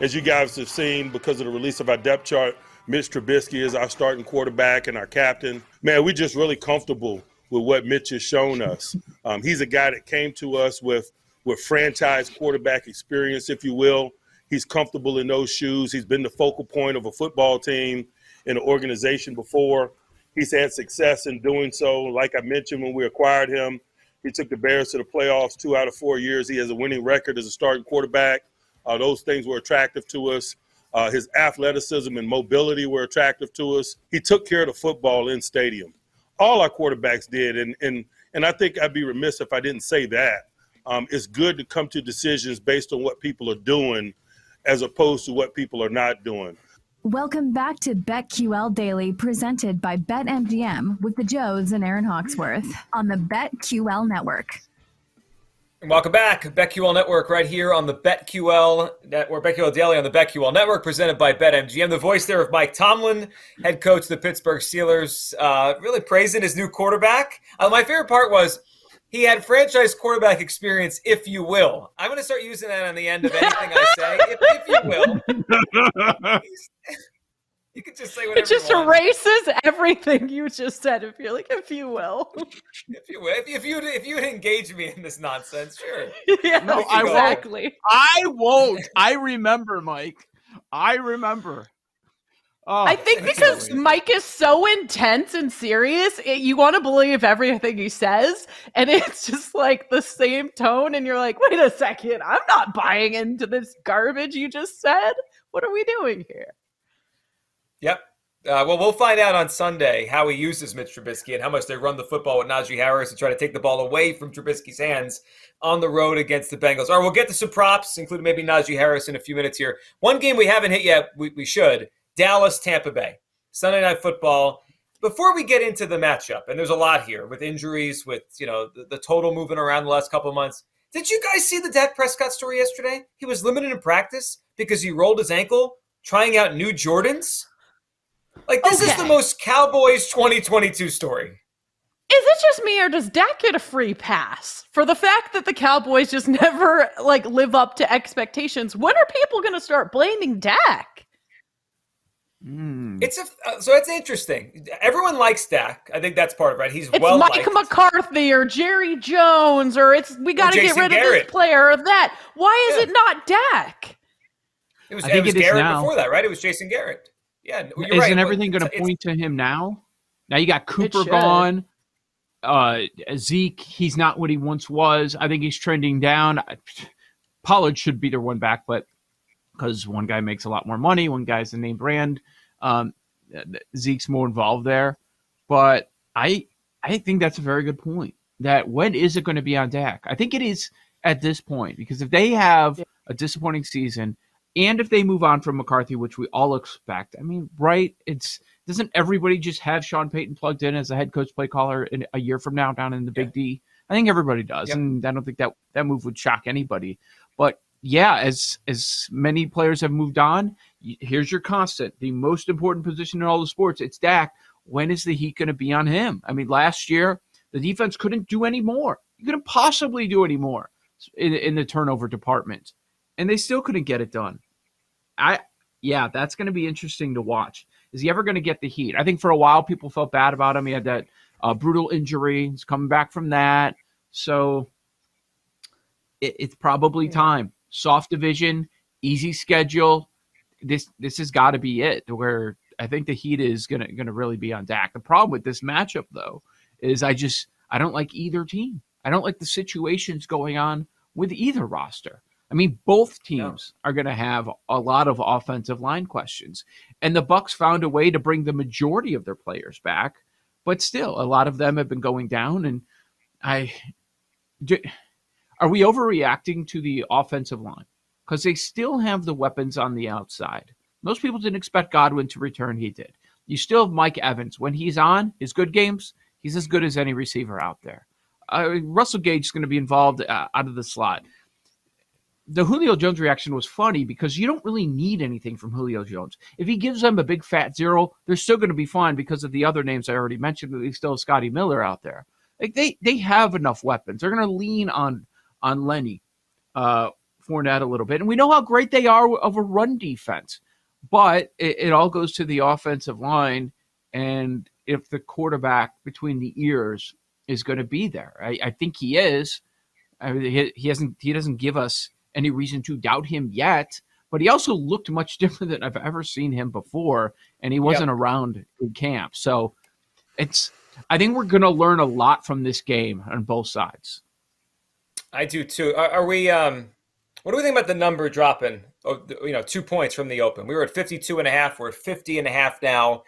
As you guys have seen, because of the release of our depth chart, Mitch Trubisky is our starting quarterback and our captain. Man, we're just really comfortable with what Mitch has shown us. Um, he's a guy that came to us with with franchise quarterback experience, if you will. He's comfortable in those shoes. He's been the focal point of a football team in an organization before. He's had success in doing so. Like I mentioned when we acquired him, he took the Bears to the playoffs two out of four years. He has a winning record as a starting quarterback. Uh, those things were attractive to us. Uh, his athleticism and mobility were attractive to us. He took care of the football in stadium. All our quarterbacks did, and and and I think I'd be remiss if I didn't say that. Um, it's good to come to decisions based on what people are doing, as opposed to what people are not doing. Welcome back to BetQL Daily, presented by BetMGM with the Joes and Aaron Hawksworth on the BetQL Network. And welcome back, BetQL Network, right here on the BetQL Network, BetQL Daily on the BetQL Network, presented by BetMGM. The voice there of Mike Tomlin, head coach of the Pittsburgh Steelers, uh, really praising his new quarterback. Uh, my favorite part was he had franchise quarterback experience, if you will. I'm going to start using that on the end of anything I say, if, if you will. You can just say whatever. It just erases everything you just said. If you're like, if you will, if you will, if, if you if you would engage me in this nonsense, sure. yeah, no, I exactly. Won't. I won't. I remember, Mike. I remember. Oh, I think because Mike is so intense and serious, it, you want to believe everything he says, and it's just like the same tone, and you're like, wait a second, I'm not buying into this garbage you just said. What are we doing here? Yep. Uh, well, we'll find out on Sunday how he uses Mitch Trubisky and how much they run the football with Najee Harris and try to take the ball away from Trubisky's hands on the road against the Bengals. All right, we'll get to some props, including maybe Najee Harris in a few minutes here. One game we haven't hit yet, we, we should Dallas, Tampa Bay, Sunday Night Football. Before we get into the matchup, and there's a lot here with injuries, with you know the, the total moving around the last couple months. Did you guys see the Dak Prescott story yesterday? He was limited in practice because he rolled his ankle trying out new Jordans. Like this okay. is the most Cowboys 2022 story. Is it just me or does Dak get a free pass for the fact that the Cowboys just never like live up to expectations? When are people going to start blaming Dak? Mm. It's a uh, so it's interesting. Everyone likes Dak. I think that's part of it. Right? He's it's well Mike McCarthy or Jerry Jones or it's we got to get rid Garrett. of this player or that. Why is yeah. it not Dak? It was, I think it was it Garrett before that, right? It was Jason Garrett. Yeah, isn't right. everything going to point to him now? Now you got Cooper gone. Uh, Zeke, he's not what he once was. I think he's trending down. Pollard should be their one back, but because one guy makes a lot more money, one guy's the name brand. Um, Zeke's more involved there, but I I think that's a very good point. That when is it going to be on Dak? I think it is at this point because if they have a disappointing season, and if they move on from McCarthy, which we all expect, I mean, right? It's doesn't everybody just have Sean Payton plugged in as a head coach play caller in a year from now down in the yeah. Big D? I think everybody does, yep. and I don't think that that move would shock anybody. But yeah, as as many players have moved on, here's your constant: the most important position in all the sports. It's Dak. When is the heat going to be on him? I mean, last year the defense couldn't do any more. You couldn't possibly do any more in, in the turnover department, and they still couldn't get it done. I yeah, that's going to be interesting to watch. Is he ever going to get the heat? I think for a while people felt bad about him. He had that uh, brutal injury. He's coming back from that. So it, it's probably time. Soft division, easy schedule. This this has got to be it. Where I think the Heat is gonna gonna really be on Dak. The problem with this matchup though is I just I don't like either team. I don't like the situations going on with either roster. I mean, both teams yeah. are going to have a lot of offensive line questions, and the Bucks found a way to bring the majority of their players back, but still, a lot of them have been going down. And I, are we overreacting to the offensive line because they still have the weapons on the outside? Most people didn't expect Godwin to return. He did. You still have Mike Evans when he's on his good games. He's as good as any receiver out there. Uh, Russell Gage is going to be involved uh, out of the slot the Julio Jones reaction was funny because you don't really need anything from Julio Jones. If he gives them a big fat zero, they're still going to be fine because of the other names I already mentioned. They still have Scotty Miller out there. Like they they have enough weapons. They're going to lean on on Lenny uh, Fournette a little bit, and we know how great they are of a run defense. But it, it all goes to the offensive line, and if the quarterback between the ears is going to be there, I, I think he is. I mean, he, he hasn't. He doesn't give us any reason to doubt him yet. But he also looked much different than I've ever seen him before, and he wasn't yep. around in camp. So it's I think we're going to learn a lot from this game on both sides. I do too. Are, are we? Um, what do we think about the number dropping? Oh, you know, two points from the open. We were at 52 and a half. We're at 50 and a half now.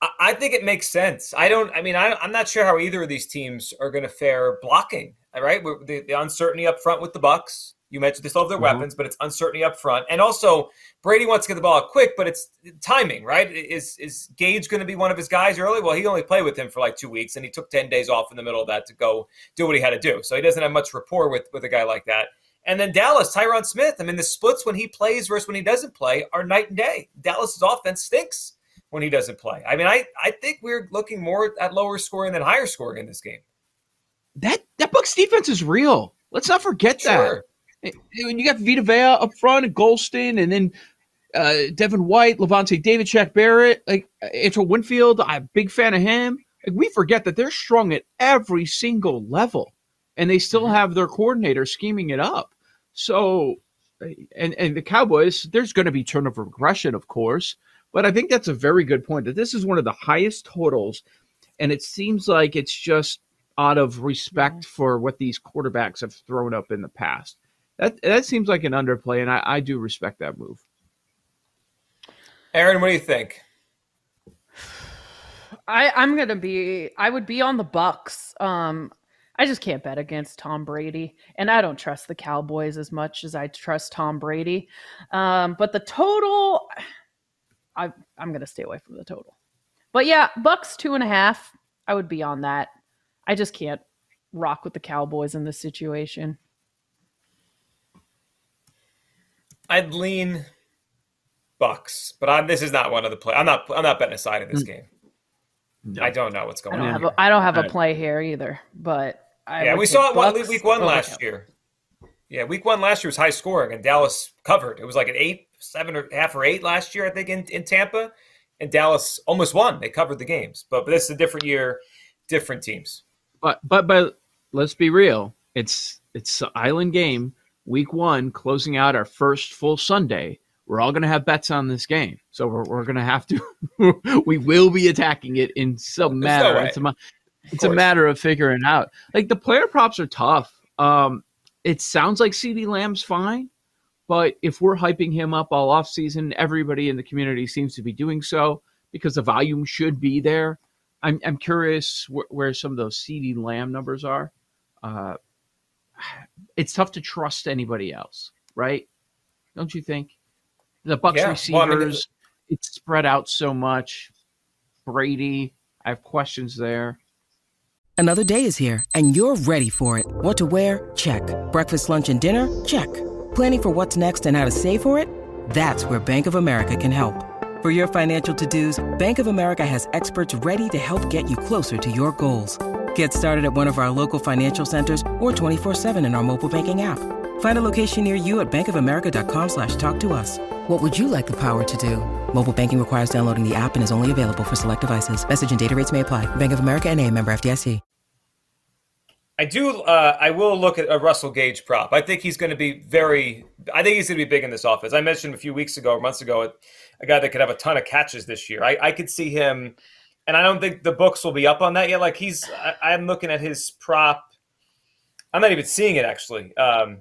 I, I think it makes sense. I don't. I mean, I, am not sure how either of these teams are going to fare blocking. All right, the, the uncertainty up front with the Bucks. You mentioned they still have their mm-hmm. weapons, but it's uncertainty up front. And also, Brady wants to get the ball out quick, but it's timing, right? Is is Gage going to be one of his guys early? Well, he only played with him for like two weeks, and he took ten days off in the middle of that to go do what he had to do. So he doesn't have much rapport with with a guy like that. And then Dallas, Tyron Smith. I mean, the splits when he plays versus when he doesn't play are night and day. Dallas's offense stinks when he doesn't play. I mean, I I think we're looking more at lower scoring than higher scoring in this game. That that Bucks defense is real. Let's not forget sure. that. When you got Vita Vea up front and Gholston, and then uh, Devin White, Lavonte David, Shaq Barrett, like Antoine Winfield, I'm a big fan of him. Like, we forget that they're strong at every single level, and they still mm-hmm. have their coordinator scheming it up. So, and and the Cowboys, there's going to be turnover regression, of course, but I think that's a very good point. That this is one of the highest totals, and it seems like it's just out of respect for what these quarterbacks have thrown up in the past that that seems like an underplay, and I, I do respect that move. Aaron, what do you think? I I'm gonna be I would be on the Bucks. Um, I just can't bet against Tom Brady, and I don't trust the Cowboys as much as I trust Tom Brady. Um, but the total, I I'm gonna stay away from the total. But yeah, Bucks two and a half. I would be on that. I just can't rock with the Cowboys in this situation. I'd lean Bucks, but I'm, this is not one of the play. I'm not. I'm not betting a side in this mm. game. No. I don't know what's going I on. A, I don't have a play here either, but I yeah, we saw it one, week one last year. Yeah, week one last year was high scoring, and Dallas covered. It was like an eight, seven or half or eight last year, I think, in, in Tampa, and Dallas almost won. They covered the games, but, but this is a different year, different teams. But but but let's be real. It's it's an island game week one, closing out our first full Sunday, we're all going to have bets on this game. So we're, we're going to have to, we will be attacking it in some manner. No it's, a, it's a matter of figuring out. Like the player props are tough. Um, it sounds like CeeDee Lamb's fine, but if we're hyping him up all off season, everybody in the community seems to be doing so because the volume should be there. I'm, I'm curious wh- where some of those CeeDee Lamb numbers are. Uh, it's tough to trust anybody else, right? Don't you think? The Bucks yeah. receivers, well, I mean, it's spread out so much. Brady, I have questions there. Another day is here, and you're ready for it. What to wear? Check. Breakfast, lunch, and dinner? Check. Planning for what's next and how to save for it? That's where Bank of America can help. For your financial to-dos, Bank of America has experts ready to help get you closer to your goals. Get started at one of our local financial centers or 24-7 in our mobile banking app. Find a location near you at bankofamerica.com slash talk to us. What would you like the power to do? Mobile banking requires downloading the app and is only available for select devices. Message and data rates may apply. Bank of America and a member FDIC. I do. Uh, I will look at a Russell Gage prop. I think he's going to be very. I think he's going to be big in this offense. I mentioned a few weeks ago or months ago a guy that could have a ton of catches this year. I, I could see him, and I don't think the books will be up on that yet. Like he's, I, am looking at his prop. I'm not even seeing it actually. Um,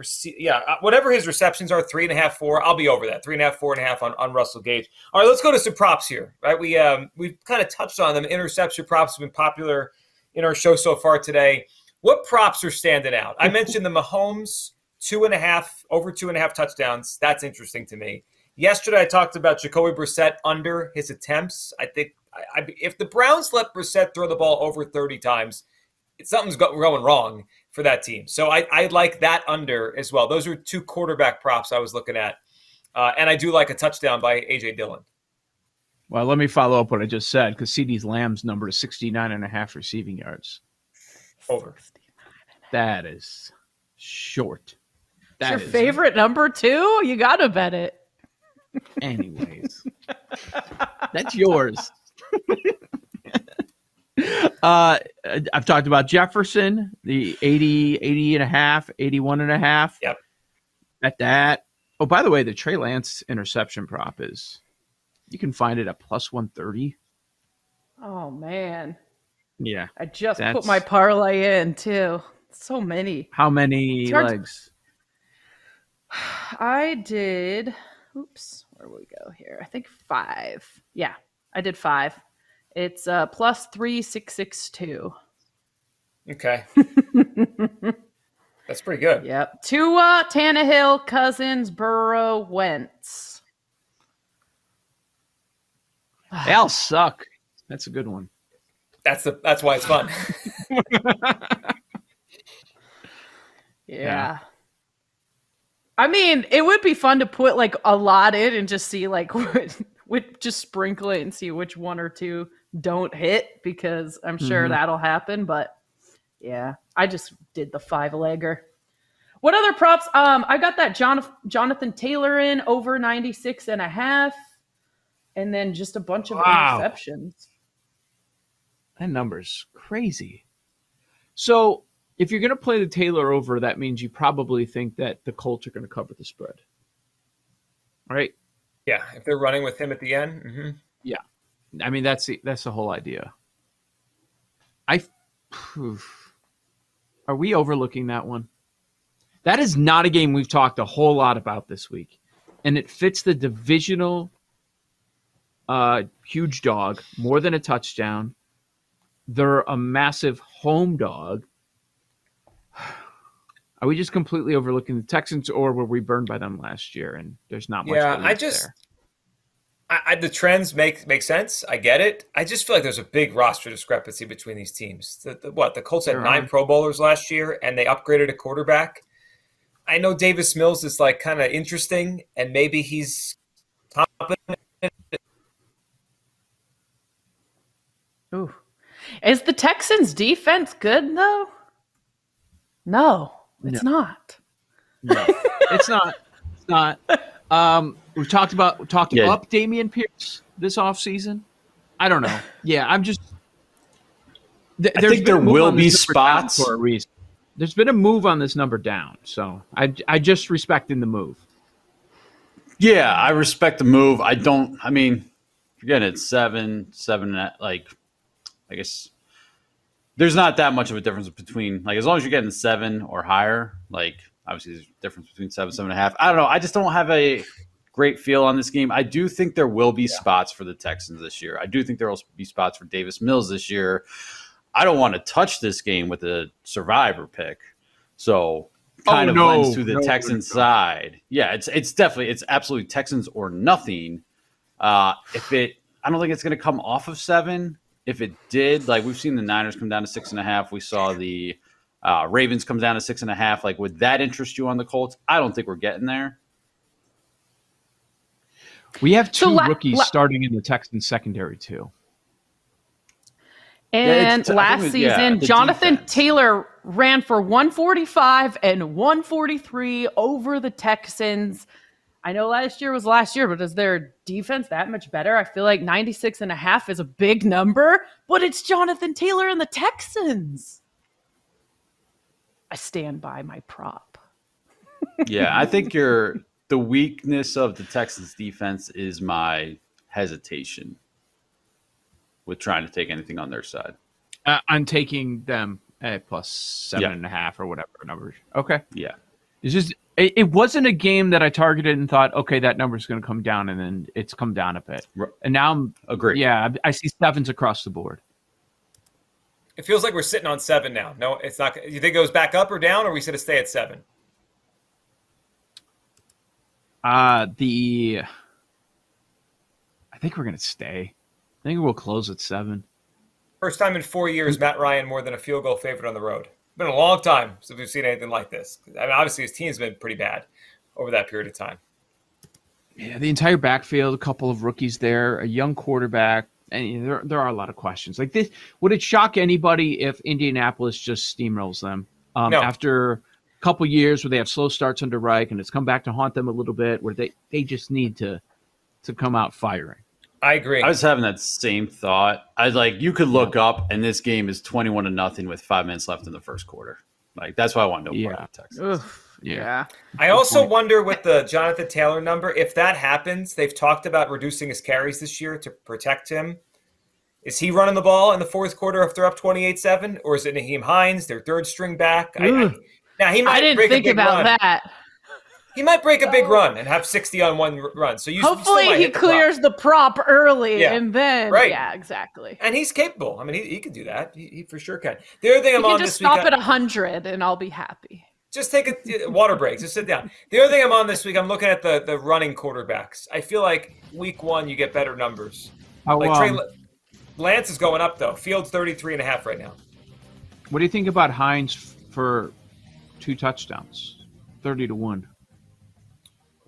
rece- yeah, uh, whatever his receptions are, three and a half, four. I'll be over that. Three and a half, four and a half on, on Russell Gage. All right, let's go to some props here. Right, we um, we've kind of touched on them. Interception props have been popular in our show so far today. What props are standing out? I mentioned the Mahomes two and a half, over two and a half touchdowns. That's interesting to me. Yesterday, I talked about Jacoby Brissett under his attempts. I think I, I, if the Browns let Brissett throw the ball over 30 times, something's going wrong for that team. So I, I like that under as well. Those are two quarterback props I was looking at. Uh, and I do like a touchdown by A.J. Dillon. Well, let me follow up what I just said because CeeDee Lamb's number is 69 and a half receiving yards. Over. That is short. That's your is... favorite number too? You got to bet it. Anyways, that's yours. uh, I've talked about Jefferson, the 80, 80 and a half, 81 and a half. Yep. At that. Oh, by the way, the Trey Lance interception prop is you can find it at plus 130. Oh man. Yeah. I just put my parlay in too. So many. How many legs? I did. Oops, where we go here? I think five. Yeah, I did five. It's uh plus three six six two. Okay. That's pretty good. Yep. Tua, Tannehill, Cousins, Burrow, Wentz. They all suck. That's a good one. That's the that's why it's fun. yeah. yeah. I mean, it would be fun to put like a lot in and just see like what, what just sprinkle it and see which one or two don't hit because I'm sure mm-hmm. that'll happen. But yeah, I just did the five legger. What other props? Um, I got that John, Jonathan Taylor in over 96 and a half and then just a bunch of wow. interceptions. That number's crazy. So if you're going to play the Taylor over, that means you probably think that the Colts are going to cover the spread, right? Yeah, if they're running with him at the end. Mm-hmm. Yeah, I mean that's the, that's the whole idea. I are we overlooking that one? That is not a game we've talked a whole lot about this week, and it fits the divisional uh, huge dog, more than a touchdown. They're a massive home dog. Are we just completely overlooking the Texans, or were we burned by them last year? And there's not much. Yeah, I just I, I, the trends make make sense. I get it. I just feel like there's a big roster discrepancy between these teams. The, the, what the Colts had nine Pro Bowlers last year, and they upgraded a quarterback. I know Davis Mills is like kind of interesting, and maybe he's competent Ooh. Is the Texans defense good though? No, it's no. not. No, it's not. It's not. Um, we talked about we talked yeah. up Dameon Pierce this offseason. I don't know. Yeah, I'm just. Th- I think there will be spots for a reason. There's been a move on this number down, so I I just respecting the move. Yeah, I respect the move. I don't. I mean, again, it's seven, seven, like I guess there's not that much of a difference between like as long as you're getting seven or higher. Like obviously there's a difference between seven, seven and a half. I don't know. I just don't have a great feel on this game. I do think there will be yeah. spots for the Texans this year. I do think there will be spots for Davis Mills this year. I don't want to touch this game with a survivor pick. So kind oh, of no. lends to the no, Texans no. side. Yeah, it's it's definitely it's absolutely Texans or nothing. Uh, if it, I don't think it's going to come off of seven if it did, like we've seen the Niners come down to six and a half, we saw the uh, Ravens come down to six and a half. Like, would that interest you on the Colts? I don't think we're getting there. We have two so la- rookies la- starting in the Texans secondary too. And yeah, last was, season, yeah, Jonathan defense. Taylor ran for 145 and 143 over the Texans. I know last year was last year, but is their defense that much better? I feel like 96 and a half is a big number, but it's Jonathan Taylor and the Texans. I stand by my prop. yeah, I think you're the weakness of the Texans defense is my hesitation with trying to take anything on their side. Uh, I'm taking them at plus seven yeah. and a half or whatever numbers. Okay. Yeah. It's just it, it, wasn't a game that I targeted and thought, okay, that number is going to come down, and then it's come down a bit. And now I'm agree. Yeah, I see sevens across the board. It feels like we're sitting on seven now. No, it's not. You think it goes back up or down, or we should stay at seven? Uh the. I think we're going to stay. I think we'll close at seven. First time in four years, Matt Ryan more than a field goal favorite on the road. Been a long time since we've seen anything like this. I mean, obviously his team's been pretty bad over that period of time. Yeah, the entire backfield, a couple of rookies there, a young quarterback, and there there are a lot of questions. Like this, would it shock anybody if Indianapolis just steamrolls them um, no. after a couple years where they have slow starts under Reich and it's come back to haunt them a little bit, where they they just need to to come out firing? I agree. I was having that same thought. I was like, you could look up, and this game is twenty-one to nothing with five minutes left in the first quarter. Like that's why I want no yeah. part of Texas. Yeah. yeah. I also wonder with the Jonathan Taylor number, if that happens, they've talked about reducing his carries this year to protect him. Is he running the ball in the fourth quarter if they're up 28 7? Or is it Nyheim Hines, their third string back? I, I, now, he might I didn't think about run. that. He might break a big run and have 60 on one run. So you hopefully he clears the prop. the prop, early yeah. and then right. yeah, exactly. And he's capable. I mean, he, he can do that. He, he, for sure can. The other thing I'm on just stop week, at 100 and I'll be happy. Just take a uh, water break. Just sit down. The other thing I'm on this week, I'm looking at the the running quarterbacks. I feel like week one you get better numbers. Oh, like Trey, um, Lance is going up though. Fields 33 and a half right now. What do you think about Hines for two touchdowns? 30 to 1.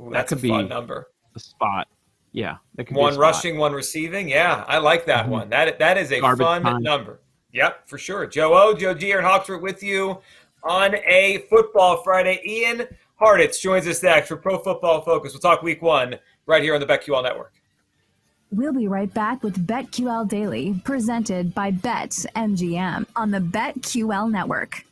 Ooh, that could be number. A spot. Yeah, one rushing, one receiving. Yeah, I like that mm-hmm. one. That that is a Garbage fun time. number. Yep, for sure. Joe O, Joe G, and Hawksworth with you on a Football Friday. Ian Hartitz joins us next for Pro Football Focus. We'll talk Week One right here on the BetQL Network. We'll be right back with BetQL Daily, presented by BetMGM on the BetQL Network.